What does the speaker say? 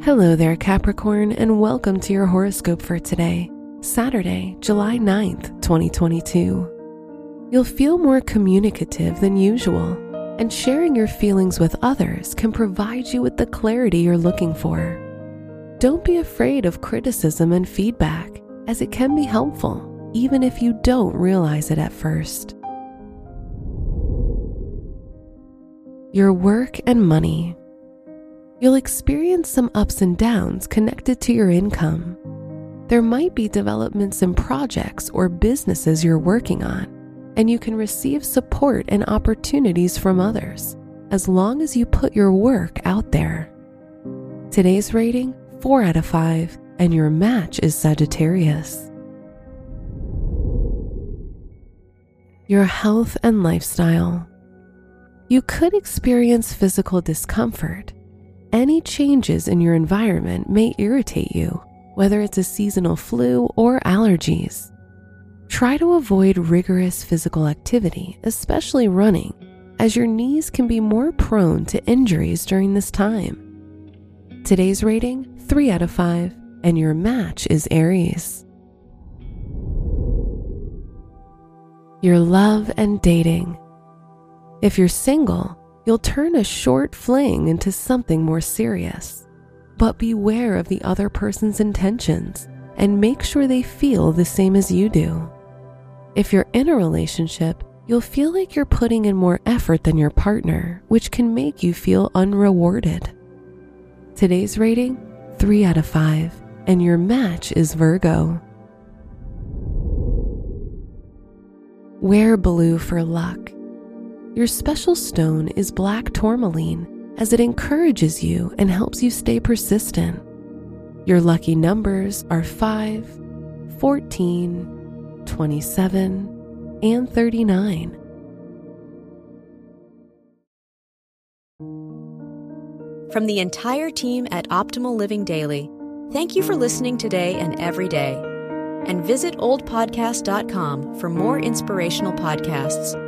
Hello there, Capricorn, and welcome to your horoscope for today, Saturday, July 9th, 2022. You'll feel more communicative than usual, and sharing your feelings with others can provide you with the clarity you're looking for. Don't be afraid of criticism and feedback, as it can be helpful, even if you don't realize it at first. Your work and money. You'll experience some ups and downs connected to your income. There might be developments in projects or businesses you're working on, and you can receive support and opportunities from others as long as you put your work out there. Today's rating 4 out of 5, and your match is Sagittarius. Your health and lifestyle. You could experience physical discomfort any changes in your environment may irritate you, whether it's a seasonal flu or allergies. Try to avoid rigorous physical activity, especially running, as your knees can be more prone to injuries during this time. Today's rating 3 out of 5, and your match is Aries. Your love and dating. If you're single, you'll turn a short fling into something more serious. But beware of the other person's intentions and make sure they feel the same as you do. If you're in a relationship, you'll feel like you're putting in more effort than your partner, which can make you feel unrewarded. Today's rating 3 out of 5, and your match is Virgo. Wear blue for luck your special stone is black tourmaline as it encourages you and helps you stay persistent. Your lucky numbers are 5, 14, 27, and 39. From the entire team at Optimal Living Daily, thank you for listening today and every day. And visit oldpodcast.com for more inspirational podcasts.